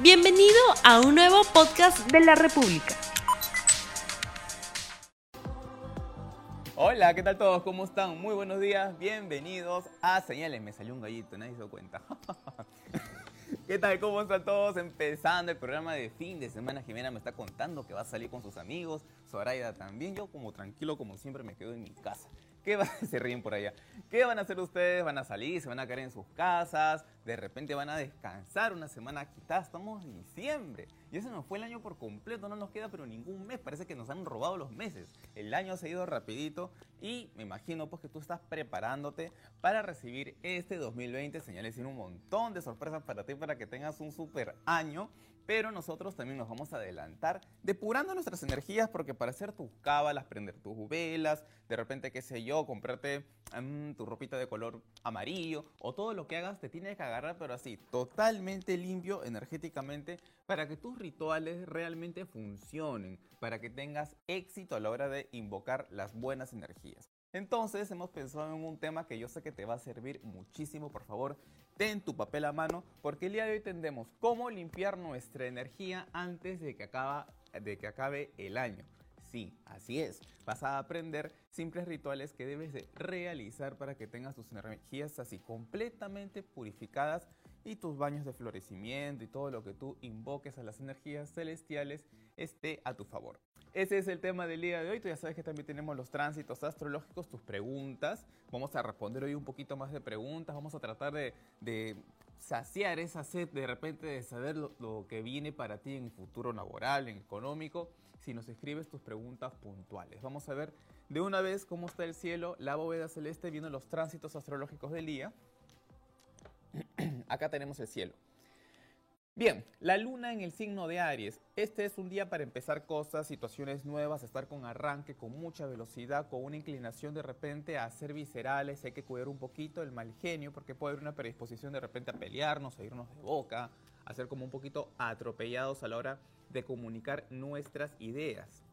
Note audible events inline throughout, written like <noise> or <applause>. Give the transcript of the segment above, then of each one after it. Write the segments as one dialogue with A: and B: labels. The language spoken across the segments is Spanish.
A: Bienvenido a un nuevo podcast de la República.
B: Hola, ¿qué tal todos? ¿Cómo están? Muy buenos días, bienvenidos a Señales. Me salió un gallito, nadie se dio cuenta. <laughs> ¿Qué tal? ¿Cómo están todos? Empezando el programa de fin de semana. Jimena me está contando que va a salir con sus amigos. Zoraida también. Yo como tranquilo, como siempre, me quedo en mi casa. ¿Qué va? <laughs> Se ríen por allá. ¿Qué van a hacer ustedes? ¿Van a salir? ¿Se van a quedar en sus casas? ¿De repente van a descansar una semana? Quizás estamos en diciembre. Y ese nos fue el año por completo. No nos queda pero ningún mes. Parece que nos han robado los meses. El año ha ido rapidito. Y me imagino pues que tú estás preparándote para recibir este 2020. Señales tiene un montón de sorpresas para ti para que tengas un super año pero nosotros también nos vamos a adelantar depurando nuestras energías porque para hacer tus cábalas, prender tus velas, de repente, qué sé yo, comprarte mm, tu ropita de color amarillo o todo lo que hagas te tiene que agarrar, pero así, totalmente limpio energéticamente para que tus rituales realmente funcionen, para que tengas éxito a la hora de invocar las buenas energías. Entonces hemos pensado en un tema que yo sé que te va a servir muchísimo, por favor, ten tu papel a mano, porque el día de hoy tendremos cómo limpiar nuestra energía antes de que, acaba, de que acabe el año. Sí, así es. Vas a aprender simples rituales que debes de realizar para que tengas tus energías así completamente purificadas y tus baños de florecimiento y todo lo que tú invoques a las energías celestiales esté a tu favor. Ese es el tema del día de hoy. Tú ya sabes que también tenemos los tránsitos astrológicos, tus preguntas. Vamos a responder hoy un poquito más de preguntas. Vamos a tratar de, saciar esa sed de repente de saber lo, que viene para ti en el futuro laboral, en económico, si nos escribes tus preguntas puntuales. Vamos a ver de una vez cómo está el cielo, la bóveda celeste, viendo los tránsitos astrológicos del día. Acá tenemos el cielo. Bien, la luna en el signo de Aries. Este es un día para empezar cosas, situaciones nuevas, estar con arranque, con mucha velocidad, con una inclinación de repente a ser viscerales. Hay que cuidar un poquito el mal genio porque puede haber una predisposición de repente a pelearnos, a irnos de boca, a ser como un poquito atropellados a la hora de comunicar nuestras ideas.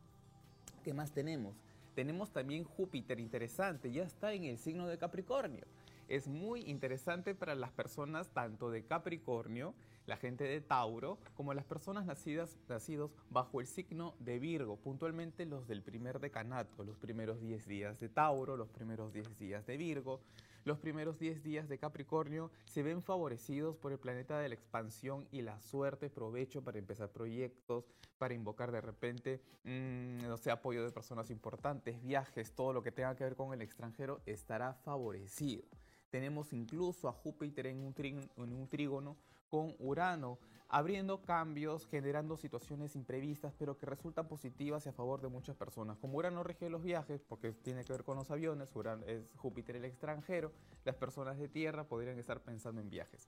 B: ¿Qué más tenemos? Tenemos también Júpiter, interesante, ya está en el signo de Capricornio. Es muy interesante para las personas tanto de Capricornio, la gente de Tauro, como las personas nacidas, nacidos bajo el signo de Virgo, puntualmente los del primer decanato, los primeros 10 días de Tauro, los primeros 10 días de Virgo. Los primeros 10 días de Capricornio se ven favorecidos por el planeta de la expansión y la suerte, provecho para empezar proyectos, para invocar de repente, mm, no sé, apoyo de personas importantes, viajes, todo lo que tenga que ver con el extranjero estará favorecido. Tenemos incluso a Júpiter en un, en un trígono con Urano, abriendo cambios, generando situaciones imprevistas, pero que resultan positivas y a favor de muchas personas. Como Urano rige los viajes, porque tiene que ver con los aviones, Urano es Júpiter el extranjero, las personas de Tierra podrían estar pensando en viajes.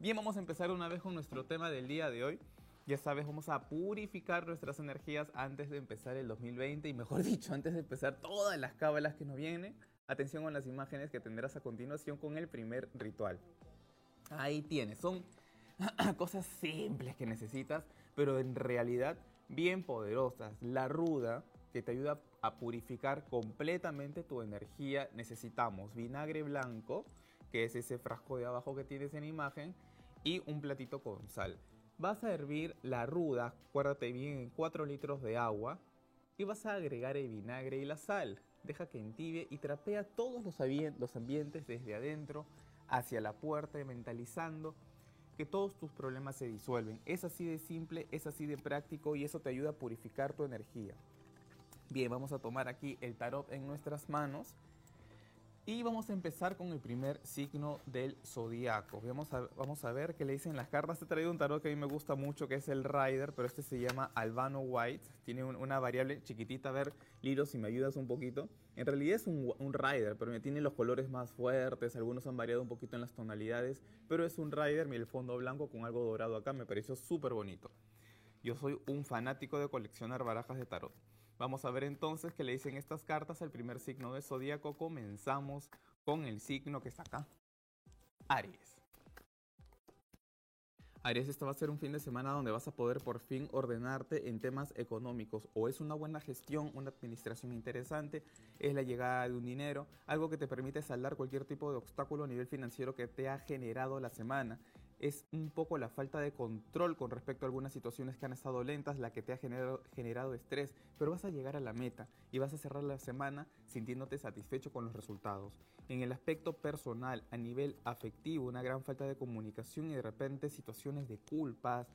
B: Bien, vamos a empezar una vez con nuestro tema del día de hoy. Ya sabes, vamos a purificar nuestras energías antes de empezar el 2020 y mejor <laughs> dicho, antes de empezar todas las cábalas que nos vienen. Atención con las imágenes que tendrás a continuación con el primer ritual. Ahí tienes, son <clears throat> cosas simples que necesitas, pero en realidad bien poderosas. La ruda, que te ayuda a purificar completamente tu energía. Necesitamos vinagre blanco, que es ese frasco de abajo que tienes en imagen, y un platito con sal. Vas a hervir la ruda, acuérdate bien, en 4 litros de agua, y vas a agregar el vinagre y la sal. Deja que entibie y trapea todos los, los ambientes desde adentro hacia la puerta, mentalizando que todos tus problemas se disuelven. Es así de simple, es así de práctico y eso te ayuda a purificar tu energía. Bien, vamos a tomar aquí el tarot en nuestras manos y vamos a empezar con el primer signo del zodiaco. Vamos a, vamos a ver qué le dicen las cartas. He traído un tarot que a mí me gusta mucho, que es el Rider, pero este se llama Albano White. Tiene una variable chiquitita. A ver, Lilo, si me ayudas un poquito. En realidad es un, Rider, pero tiene los colores más fuertes. Algunos han variado un poquito en las tonalidades, pero es un Rider. Mira el fondo blanco con algo dorado acá. Me pareció súper bonito. Yo soy un fanático de coleccionar barajas de tarot. Vamos a ver entonces qué le dicen estas cartas al primer signo de zodíaco. Comenzamos con el signo que está acá, Aries. Aries, este va a ser un fin de semana donde vas a poder por fin ordenarte en temas económicos. O es una buena gestión, una administración interesante, es la llegada de un dinero, algo que te permite saldar cualquier tipo de obstáculo a nivel financiero que te ha generado la semana es un poco la falta de control con respecto a algunas situaciones que han estado lentas, la que te ha generado, generado estrés, pero vas a llegar a la meta y vas a cerrar la semana sintiéndote satisfecho con los resultados. En el aspecto personal, a nivel afectivo, una gran falta de comunicación y de repente situaciones de culpas,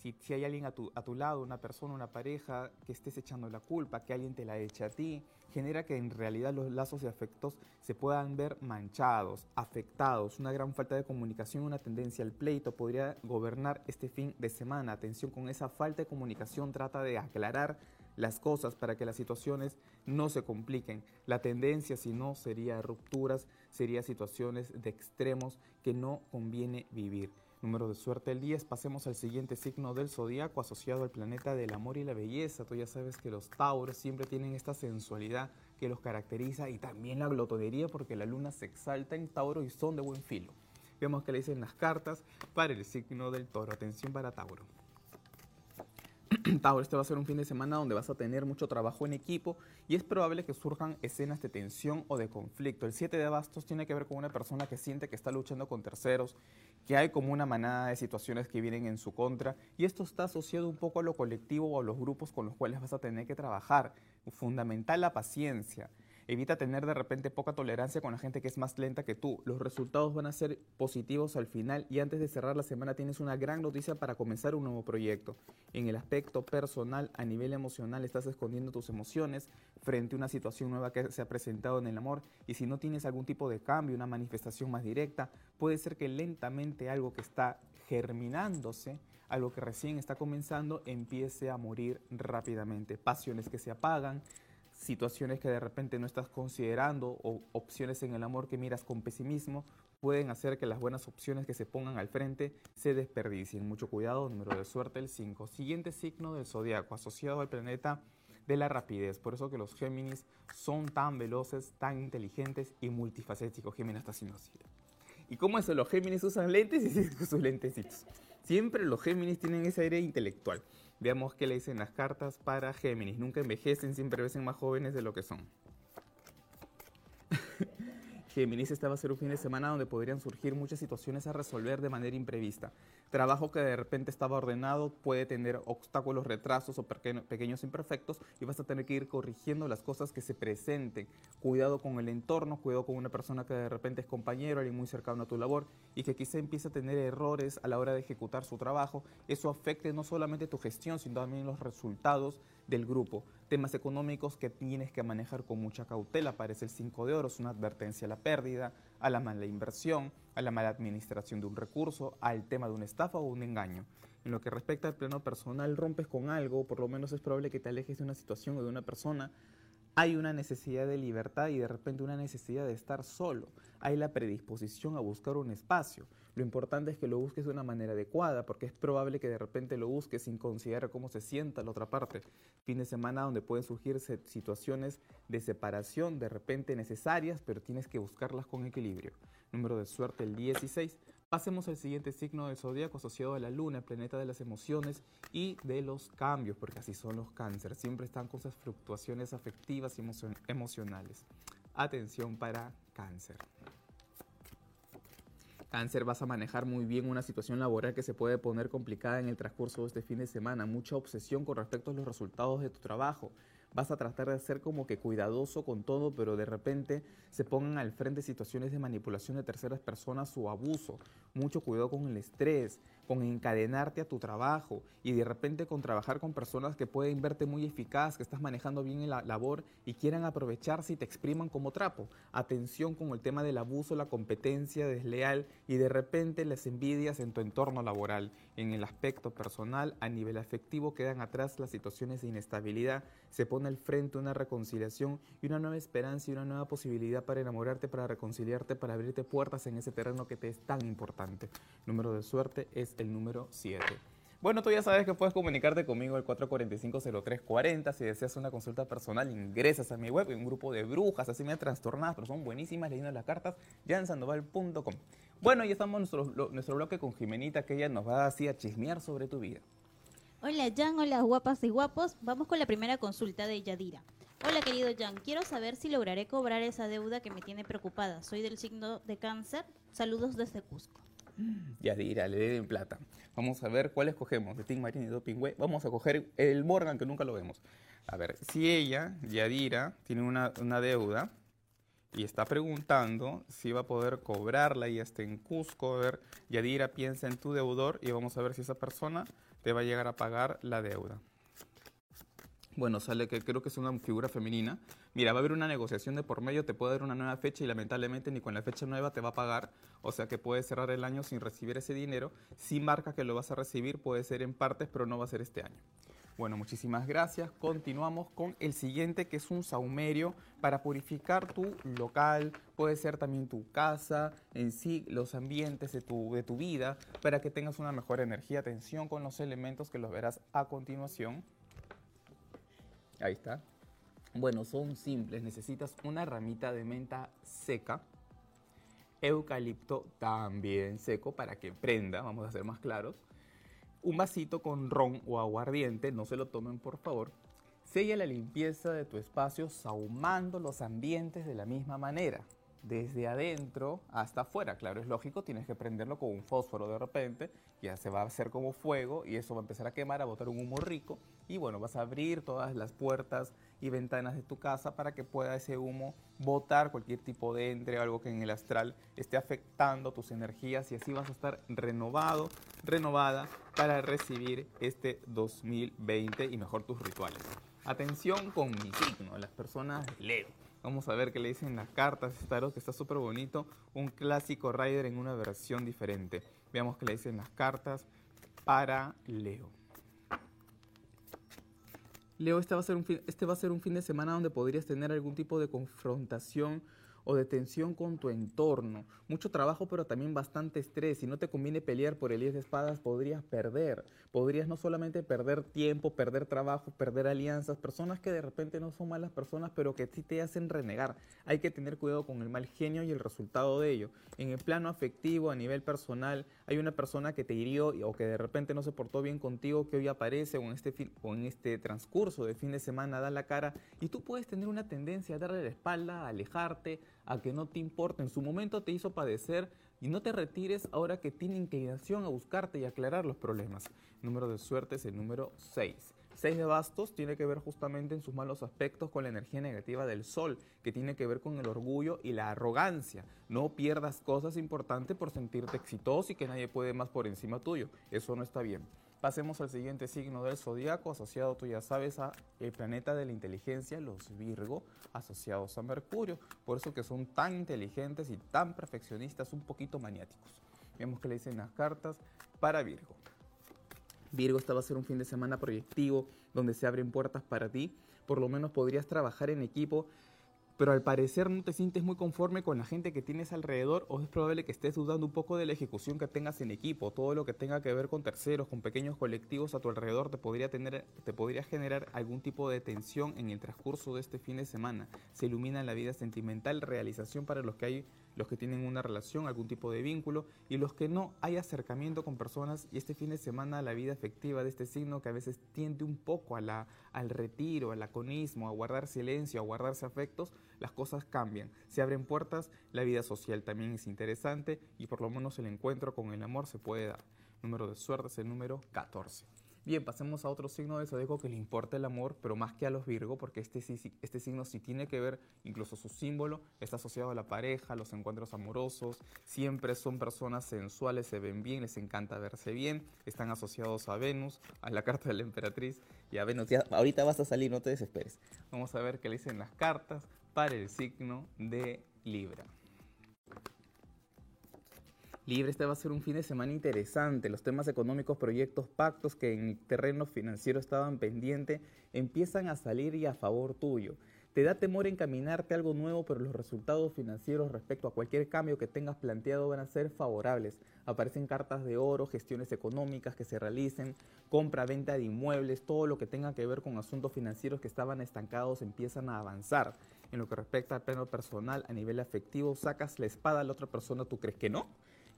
B: si, hay alguien a tu, lado, una persona, una pareja, que estés echando la culpa, que alguien te la eche a ti, genera que en realidad los lazos de afectos se puedan ver manchados, afectados. Una gran falta de comunicación, una tendencia al pleito podría gobernar este fin de semana. Atención con esa falta de comunicación, trata de aclarar las cosas para que las situaciones no se compliquen. La tendencia, si no, sería rupturas, sería situaciones de extremos que no conviene vivir. Número de suerte el 10. Pasemos al siguiente signo del zodiaco asociado al planeta del amor y la belleza. Tú ya sabes que los Tauros siempre tienen esta sensualidad que los caracteriza y también la glotonería porque la luna se exalta en Tauro y son de buen filo. Vemos que le dicen las cartas para el signo del toro. Atención para Tauro. <clears throat> Tauro, este va a ser un fin de semana donde vas a tener mucho trabajo en equipo y es probable que surjan escenas de tensión o de conflicto. El 7 de bastos tiene que ver con una persona que siente que está luchando con terceros, que hay como una manada de situaciones que vienen en su contra y esto está asociado un poco a lo colectivo o a los grupos con los cuales vas a tener que trabajar. Fundamental la paciencia. Evita tener de repente poca tolerancia con la gente que es más lenta que tú. Los resultados van a ser positivos al final y antes de cerrar la semana tienes una gran noticia para comenzar un nuevo proyecto. En el aspecto personal, a nivel emocional, estás escondiendo tus emociones frente a una situación nueva que se ha presentado en el amor y si no tienes algún tipo de cambio, una manifestación más directa, puede ser que lentamente algo que está germinándose, algo que recién está comenzando, empiece a morir rápidamente. Pasiones que se apagan, situaciones que de repente no estás considerando o opciones en el amor que miras con pesimismo pueden hacer que las buenas opciones que se pongan al frente se desperdicien. Mucho cuidado, número de suerte el 5. Siguiente signo del zodiaco asociado al planeta de la rapidez. Por eso que los Géminis son tan veloces, tan inteligentes y multifacéticos. Géminis está haciendo así. ¿Y cómo es eso? Los Géminis usan lentes y <laughs> sus lentecitos. Siempre los Géminis tienen ese aire intelectual. Veamos qué le dicen las cartas para Géminis. Nunca envejecen, siempre ven más jóvenes de lo que son. <laughs> Géminis, este va a ser un fin de semana donde podrían surgir muchas situaciones a resolver de manera imprevista. Trabajo que de repente estaba ordenado puede tener obstáculos, retrasos o pequeños imperfectos y vas a tener que ir corrigiendo las cosas que se presenten. Cuidado con el entorno, cuidado con una persona que de repente es compañero, alguien muy cercano a tu labor y que quizá empiece a tener errores a la hora de ejecutar su trabajo. Eso afecte no solamente tu gestión, sino también los resultados del grupo. Temas económicos que tienes que manejar con mucha cautela. Aparece el 5 de oro, es una advertencia a la pérdida, a la mala inversión, a la mala administración de un recurso, al tema de una estafa o un engaño. En lo que respecta al plano personal, rompes con algo, por lo menos es probable que te alejes de una situación o de una persona hay una necesidad de libertad y de repente una necesidad de estar solo. Hay la predisposición a buscar un espacio. Lo importante es que lo busques de una manera adecuada, porque es probable que de repente lo busques sin considerar cómo se sienta la otra parte. Fin de semana donde pueden surgir situaciones de separación de repente necesarias, pero tienes que buscarlas con equilibrio. Número de suerte el 16. Pasemos al siguiente signo del zodíaco asociado a la luna, el planeta de las emociones y de los cambios, porque así son los cánceres. Siempre están con esas fluctuaciones afectivas y emocionales. Atención para cáncer. Cáncer, vas a manejar muy bien una situación laboral que se puede poner complicada en el transcurso de este fin de semana. Mucha obsesión con respecto a los resultados de tu trabajo vas a tratar de ser como que cuidadoso con todo, pero de repente se pongan al frente situaciones de manipulación de terceras personas o abuso. Mucho cuidado con el estrés, con encadenarte a tu trabajo y de repente con trabajar con personas que pueden verte muy eficaz, que estás manejando bien la labor y quieran aprovecharse y te expriman como trapo. Atención con el tema del abuso, la competencia desleal y de repente las envidias en tu entorno laboral. En el aspecto personal, a nivel afectivo, quedan atrás las situaciones de inestabilidad, se pone al frente una reconciliación y una nueva esperanza y una nueva posibilidad para enamorarte, para reconciliarte, para abrirte puertas en ese terreno que te es tan importante. Número de suerte es el número 7. Bueno, tú ya sabes que puedes comunicarte conmigo al 445-0340. Si deseas una consulta personal, ingresas a mi web, en un grupo de brujas, así me trastornadas, pero son buenísimas leyendo las cartas, ya sandoval.com. Bueno, ya estamos en nuestro, nuestro bloque con Jimenita, que ella nos va así a chismear sobre tu vida.
C: Hola Jan, hola guapas y guapos. Vamos con la primera consulta de Yadira. Hola querido Jan, quiero saber si lograré cobrar esa deuda que me tiene preocupada. Soy del signo de cáncer. Saludos desde Cusco.
B: Yadira, le deben plata. Vamos a ver cuál escogemos, de Tim Marín y Doping Way. Vamos a coger el Morgan, que nunca lo vemos. A ver, si ella, Yadira, tiene una, una deuda y está preguntando si va a poder cobrarla y está en Cusco, a ver, Yadira piensa en tu deudor y vamos a ver si esa persona te va a llegar a pagar la deuda. Bueno, sale que creo que es una figura femenina. Mira, va a haber una negociación de por medio, te puede dar una nueva fecha y lamentablemente ni con la fecha nueva te va a pagar. O sea que puedes cerrar el año sin recibir ese dinero. Si marca que lo vas a recibir, puede ser en partes, pero no va a ser este año. Bueno, muchísimas gracias. Continuamos con el siguiente, que es un saumerio para purificar tu local, puede ser también tu casa, en sí, los ambientes de tu, de tu vida, para que tengas una mejor energía. Atención con los elementos que los verás a continuación. Ahí está. Bueno, son simples. Necesitas una ramita de menta seca, eucalipto también seco para que prenda, vamos a ser más claros un vasito con ron o aguardiente, no se lo tomen por favor. Sella la limpieza de tu espacio sahumando los ambientes de la misma manera, desde adentro hasta afuera. Claro, es lógico, tienes que prenderlo con un fósforo de repente, ya se va a hacer como fuego y eso va a empezar a quemar, a botar un humo rico y bueno, vas a abrir todas las puertas y ventanas de tu casa para que pueda ese humo botar cualquier tipo de entre algo que en el astral esté afectando tus energías y así vas a estar renovado, renovada para recibir este 2020 y mejor tus rituales. Atención con mi signo, las personas Leo. Vamos a ver qué le dicen las cartas, tarot que está súper bonito, un clásico Rider en una versión diferente. Veamos qué le dicen las cartas para Leo. Leo, este va, a ser un este va a ser un fin de semana donde podrías tener algún tipo de confrontación o de tensión con tu entorno. Mucho trabajo, pero también bastante estrés. Si no te conviene pelear por el 10 de espadas, podrías perder. Podrías no solamente perder tiempo, perder trabajo, perder alianzas, personas que de repente no son malas personas, pero que sí te hacen renegar. Hay que tener cuidado con el mal genio y el resultado de ello. En el plano afectivo, a nivel personal, hay una persona que te hirió o que de repente no se portó bien contigo, que hoy aparece o en este, o en este transcurso de fin de semana da la cara y tú puedes tener una tendencia a darle la espalda, a alejarte, a que no te importe. En su momento te hizo padecer y no te retires ahora que tiene inclinación a buscarte y aclarar los problemas. número de suerte es el número 6. 6 de bastos tiene que ver justamente en sus malos aspectos con la energía negativa del sol, que tiene que ver con el orgullo y la arrogancia. No pierdas cosas importantes por sentirte exitoso y que nadie puede más por encima tuyo. Eso no está bien. Pasemos al siguiente signo del zodiaco, asociado, tú ya sabes, a el planeta de la inteligencia, los Virgo, asociados a Mercurio. Por eso que son tan inteligentes y tan perfeccionistas, un poquito maniáticos. Vemos que le dicen las cartas para Virgo. Virgo, esta va a ser un fin de semana proyectivo donde se abren puertas para ti. Por lo menos podrías trabajar en equipo pero al parecer no te sientes muy conforme con la gente que tienes alrededor o es probable que estés dudando un poco de la ejecución que tengas en equipo. Todo lo que tenga que ver con terceros, con pequeños colectivos a tu alrededor te podría, tener, te podría generar algún tipo de tensión en el transcurso de este fin de semana. Se ilumina la vida sentimental, realización para los que hay los que tienen una relación, algún tipo de vínculo, y los que no hay acercamiento con personas y este fin de semana la vida afectiva de este signo que a veces tiende un poco a la, al retiro, al laconismo, a guardar silencio, a guardarse afectos, las cosas cambian, se abren puertas, la vida social también es interesante y por lo menos el encuentro con el amor se puede dar. Número de suerte es el número 14. Bien, pasemos a otro signo de zodiaco que le importa el amor, pero más que a los Virgo, porque este, este signo sí tiene que ver, incluso su símbolo está asociado a la pareja, los encuentros amorosos, siempre son personas sensuales, se ven bien, les encanta verse bien, están asociados a Venus, a la carta de la emperatriz y a Venus. Ya, ahorita vas a salir, no te desesperes. Vamos a ver qué le dicen las cartas para el signo de Libra. Libre, este va a ser un fin de semana interesante. Los temas económicos, proyectos, pactos que en terreno financiero estaban pendientes empiezan a salir y a favor tuyo. Te da temor encaminarte a algo nuevo, pero los resultados financieros respecto a cualquier cambio que tengas planteado van a ser favorables. Aparecen cartas de oro, gestiones económicas que se realicen, compra, venta de inmuebles, todo lo que tenga que ver con asuntos financieros que estaban estancados empiezan a avanzar. En lo que respecta al plano personal, a nivel afectivo, sacas la espada a la otra persona, ¿tú crees que no?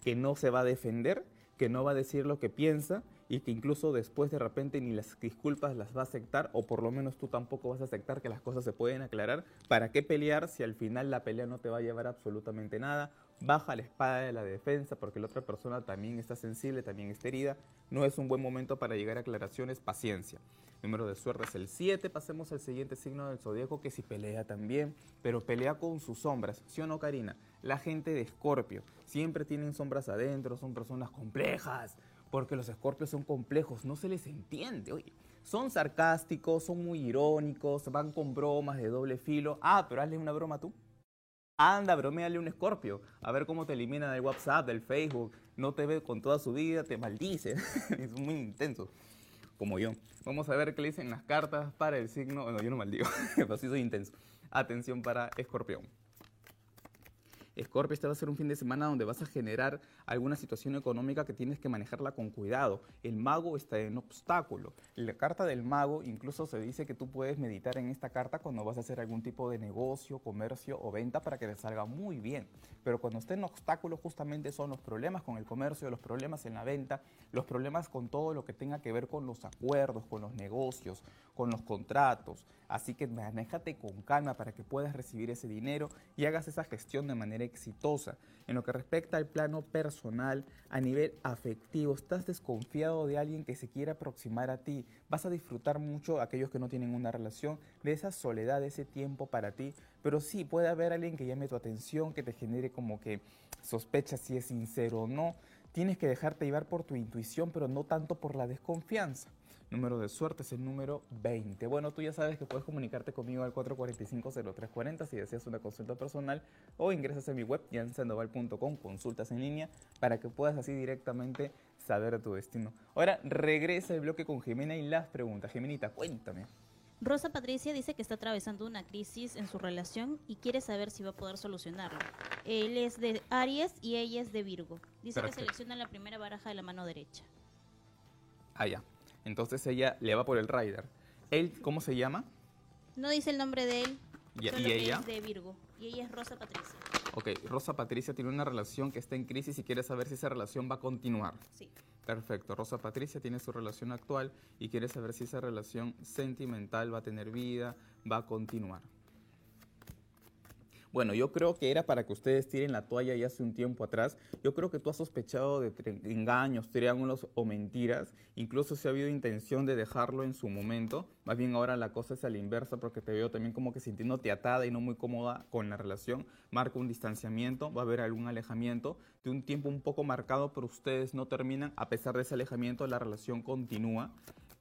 B: que no se va a defender, que no va a decir lo que piensa y que incluso después de repente ni las disculpas las va a aceptar o por lo menos tú tampoco vas a aceptar que las cosas se pueden aclarar. ¿Para qué pelear si al final la pelea no te va a llevar absolutamente nada? Baja la espada de la defensa porque la otra persona también está sensible, también está herida. No es un buen momento para llegar a aclaraciones, paciencia. Número de suerte es el 7. Pasemos al siguiente signo del zodíaco que si pelea también, pero pelea con sus sombras. ¿Sí o no, Karina? La gente de Escorpio siempre tienen sombras adentro, son personas complejas, porque los escorpios son complejos, no se les entiende. Oye, son sarcásticos, son muy irónicos, van con bromas de doble filo. Ah, pero hazle una broma tú. Anda, bromeale un escorpio. A ver cómo te elimina del WhatsApp, del Facebook. No te ve con toda su vida, te maldice. <laughs> es muy intenso. Como yo. Vamos a ver qué le dicen las cartas para el signo. Bueno, yo no maldigo, <laughs> pero sí soy intenso. Atención para escorpión. Escorpio, este va a ser un fin de semana donde vas a generar alguna situación económica que tienes que manejarla con cuidado. El mago está en obstáculo. La carta del mago incluso se dice que tú puedes meditar en esta carta cuando vas a hacer algún tipo de negocio, comercio o venta para que te salga muy bien. Pero cuando esté en obstáculo justamente son los problemas con el comercio, los problemas en la venta, los problemas con todo lo que tenga que ver con los acuerdos, con los negocios, con los contratos. Así que manéjate con calma para que puedas recibir ese dinero y hagas esa gestión de manera exitosa. En lo que respecta al plano personal, a nivel afectivo, estás desconfiado de alguien que se quiera aproximar a ti. Vas a disfrutar mucho, aquellos que no tienen una relación, de esa soledad, de ese tiempo para ti. Pero sí, puede haber alguien que llame tu atención, que te genere como que sospechas si es sincero o no. Tienes que dejarte llevar por tu intuición, pero no tanto por la desconfianza número de suerte es el número 20. Bueno, tú ya sabes que puedes comunicarte conmigo al 445-0340 si deseas una consulta personal o ingresas a mi web jansandoval.com, consultas en línea, para que puedas así directamente saber tu destino. Ahora regresa el bloque con Gemina y las preguntas. Geminita, cuéntame.
C: Rosa Patricia dice que está atravesando una crisis en su relación y quiere saber si va a poder solucionarlo. Él es de Aries y ella es de Virgo. Dice que selecciona la primera baraja de la mano derecha.
B: Ah, ya. Entonces ella le va por el rider. ¿Él cómo se llama?
C: No dice el nombre de él.
B: ¿Y, ¿y ella?
C: Es de Virgo. Y ella es Rosa Patricia.
B: Ok, Rosa Patricia tiene una relación que está en crisis y quiere saber si esa relación va a continuar.
C: Sí.
B: Perfecto. Rosa Patricia tiene su relación actual y quiere saber si esa relación sentimental va a tener vida, va a continuar. Bueno, yo creo que era para que ustedes tiren la toalla ya hace un tiempo atrás. Yo creo que tú has sospechado de engaños, triángulos o mentiras. Incluso si ha habido intención de dejarlo en su momento. Más bien ahora la cosa es a la inversa porque te veo también como que sintiéndote atada y no muy cómoda con la relación. Marca un distanciamiento, va a haber algún alejamiento. De un tiempo un poco marcado, pero ustedes no terminan. A pesar de ese alejamiento, la relación continúa.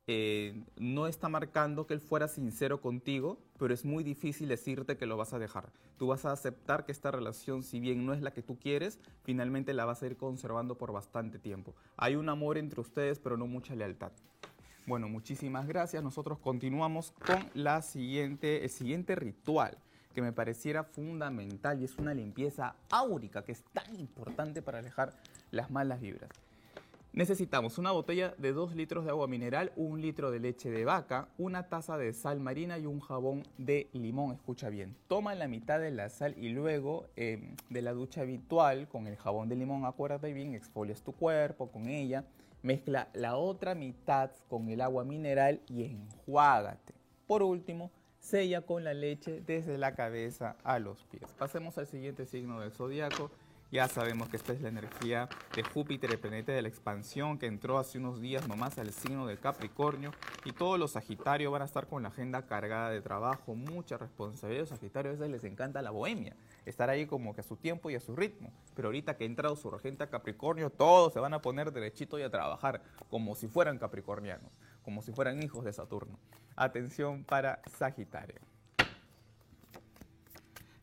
B: Eh, no está marcando que él fuera sincero contigo, pero es muy difícil decirte que lo vas a dejar. Tú vas a aceptar que esta relación, si bien no es la que tú quieres, finalmente la vas a ir conservando por bastante tiempo. Hay un amor entre ustedes, pero no mucha lealtad. Bueno, muchísimas gracias. Nosotros continuamos con la siguiente, el siguiente ritual que me pareciera fundamental y es una limpieza áurica que es tan importante para alejar las malas vibras. Necesitamos una botella de 2 litros de agua mineral, un litro de leche de vaca, una taza de sal marina y un jabón de limón. Escucha bien. Toma la mitad de la sal y luego em, de la ducha habitual con el jabón de limón, acuérdate bien, exfolias tu cuerpo con ella. Mezcla la otra mitad con el agua mineral y enjuágate. Por último, sella con la leche desde la cabeza a los pies. Pasemos al siguiente signo del zodiaco ya sabemos que esta es la energía de Júpiter, el planeta de la expansión, que entró hace unos días nomás al signo del Capricornio. Y todos los Sagitarios van a estar con la agenda cargada de trabajo, mucha responsabilidad. Los Sagitarios a veces les encanta la bohemia, estar ahí como que a su tiempo y a su ritmo. Pero ahorita que ha entrado su regente a Capricornio, todos se van a poner derechito y a trabajar, como si fueran capricornianos, como si fueran hijos de Saturno. Atención para Sagitario.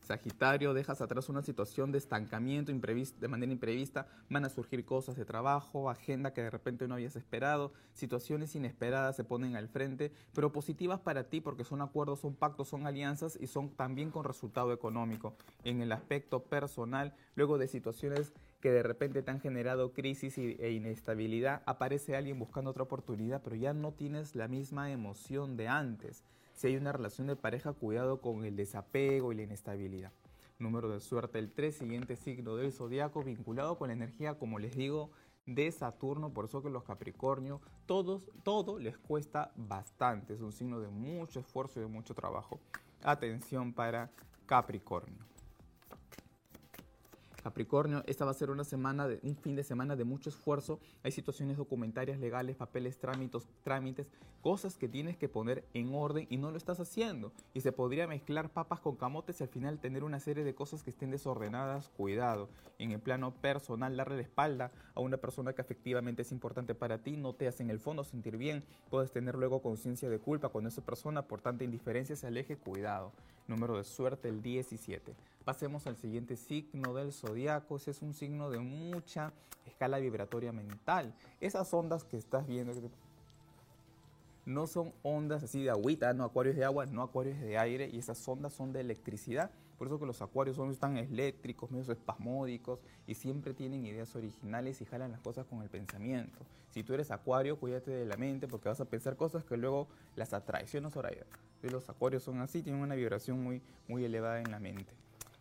B: Sagitario, dejas atrás una situación de estancamiento de manera imprevista, van a surgir cosas de trabajo, agenda que de repente no habías esperado, situaciones inesperadas se ponen al frente, pero positivas para ti porque son acuerdos, son pactos, son alianzas y son también con resultado económico. En el aspecto personal, luego de situaciones que de repente te han generado crisis e inestabilidad, aparece alguien buscando otra oportunidad, pero ya no tienes la misma emoción de antes. Si hay una relación de pareja, cuidado con el desapego y la inestabilidad. Número de suerte, el 3, siguiente signo del zodiaco, vinculado con la energía, como les digo, de Saturno, por eso que los Capricornio, todos, todo les cuesta bastante, es un signo de mucho esfuerzo y de mucho trabajo. Atención para Capricornio. Capricornio, esta va a ser una semana, de, un fin de semana de mucho esfuerzo. Hay situaciones documentarias, legales, papeles, trámites, trámites, cosas que tienes que poner en orden y no lo estás haciendo. Y se podría mezclar papas con camotes y al final tener una serie de cosas que estén desordenadas. Cuidado. En el plano personal, darle la espalda a una persona que efectivamente es importante para ti no te hace en el fondo sentir bien. Puedes tener luego conciencia de culpa cuando esa persona por tanta indiferencia se aleje. Cuidado. Número de suerte el 17. Pasemos al siguiente signo del zodiaco. Ese es un signo de mucha escala vibratoria mental. Esas ondas que estás viendo no son ondas así de agüita, no acuarios de agua, no acuarios de aire, y esas ondas son de electricidad. Por eso que los acuarios son tan eléctricos, medio espasmódicos, y siempre tienen ideas originales y jalan las cosas con el pensamiento. Si tú eres acuario, cuídate de la mente porque vas a pensar cosas que luego las atraes. Yo no Los acuarios son así, tienen una vibración muy, muy elevada en la mente.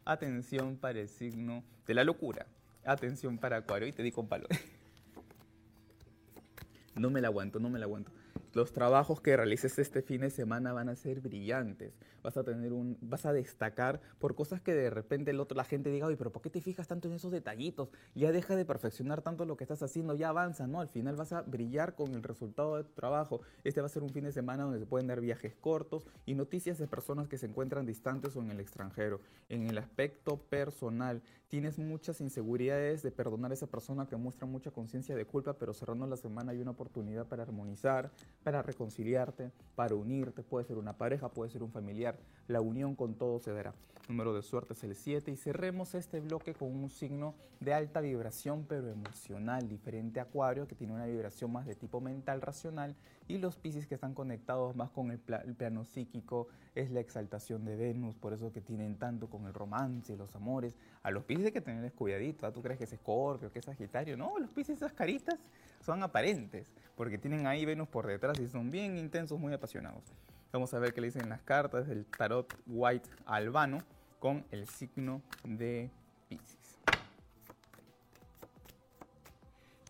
B: Atención para el signo de la locura. Atención para Acuario. Y te di con palo. <laughs> no me la aguanto, no me la aguanto. Los trabajos que realices este fin de semana van a ser brillantes. Vas a tener un, vas a destacar por cosas que de repente el otro, la gente diga, oye, pero ¿por qué te fijas tanto en esos detallitos? Ya deja de perfeccionar tanto lo que estás haciendo, ya avanza, ¿no? Al final vas a brillar con el resultado de tu trabajo. Este va a ser un fin de semana donde se pueden dar viajes cortos y noticias de personas que se encuentran distantes o en el extranjero. En el aspecto personal, tienes muchas inseguridades de perdonar a esa persona que muestra mucha conciencia de culpa, pero cerrando la semana hay una oportunidad para armonizar, para reconciliarte, para unirte. Puede ser una pareja, puede ser un familiar. La unión con todo se dará. Número de suerte es el 7 y cerremos este bloque con un signo de alta vibración pero emocional, diferente a Acuario que tiene una vibración más de tipo mental racional y los Pisces que están conectados más con el, plano psíquico es la exaltación de Venus, por eso que tienen tanto con el romance los amores. A los Pisces hay que tenerles cuidadito, ¿ah? ¿tú crees que es Escorpio, que es Sagitario? No, los Pisces esas caritas son aparentes, porque tienen ahí Venus por detrás y son bien intensos, muy apasionados. Vamos a ver qué le dicen las cartas del tarot white albano con el signo de Pisces.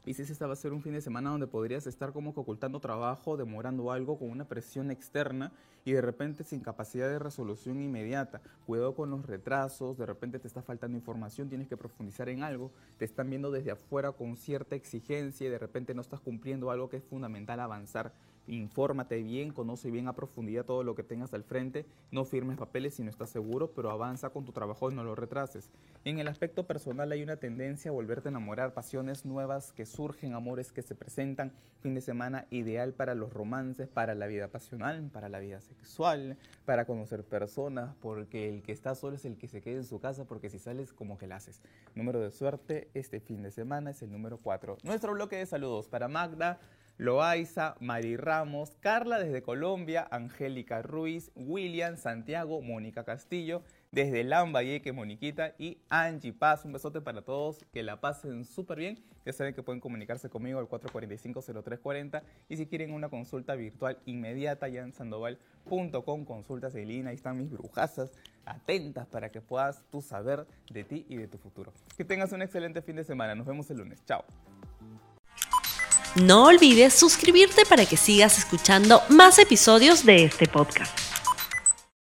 B: Pisces, esta va a ser un fin de semana donde podrías estar como que ocultando trabajo, demorando algo con una presión externa y de repente sin capacidad de resolución inmediata. Cuidado con los retrasos, de repente te está faltando información, tienes que profundizar en algo, te están viendo desde afuera con cierta exigencia y de repente no estás cumpliendo algo que es fundamental avanzar infórmate bien, conoce bien a profundidad todo lo que tengas al frente, no firmes papeles si no estás seguro, pero avanza con tu trabajo y no lo retrases. En el aspecto personal hay una tendencia a volverte a enamorar, pasiones nuevas que surgen, amores que se presentan, fin de semana ideal para los romances, para la vida pasional, para la vida sexual, para conocer personas, porque el que está solo es el que se queda en su casa, porque si sales como que la haces. Número de suerte este fin de semana es el número 4. Nuestro bloque de saludos para Magda. Loaiza, Mari Ramos, Carla desde Colombia, Angélica Ruiz, William, Santiago, Mónica Castillo, desde Lambayeque, Moniquita y Angie Paz. Un besote para todos, que la pasen súper bien. Ya saben que pueden comunicarse conmigo al 445-0340 y si quieren una consulta virtual inmediata ya en sandoval.com, línea, ahí están mis brujazas atentas para que puedas tú saber de ti y de tu futuro. Que tengas un excelente fin de semana. Nos vemos el lunes. Chao.
A: No olvides suscribirte para que sigas escuchando más episodios de este podcast.